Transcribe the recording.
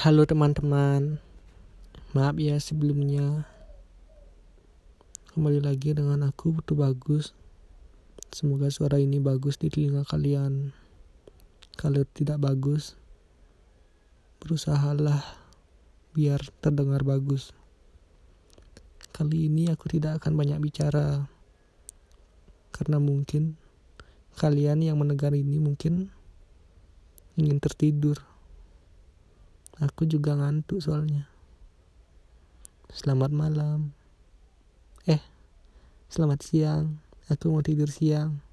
Halo teman-teman, maaf ya sebelumnya. Kembali lagi dengan aku Putu Bagus. Semoga suara ini bagus di telinga kalian. Kalau tidak bagus, berusahalah biar terdengar bagus. Kali ini aku tidak akan banyak bicara karena mungkin kalian yang mendengar ini mungkin ingin tertidur. Aku juga ngantuk soalnya. Selamat malam. Eh, selamat siang. Aku mau tidur siang.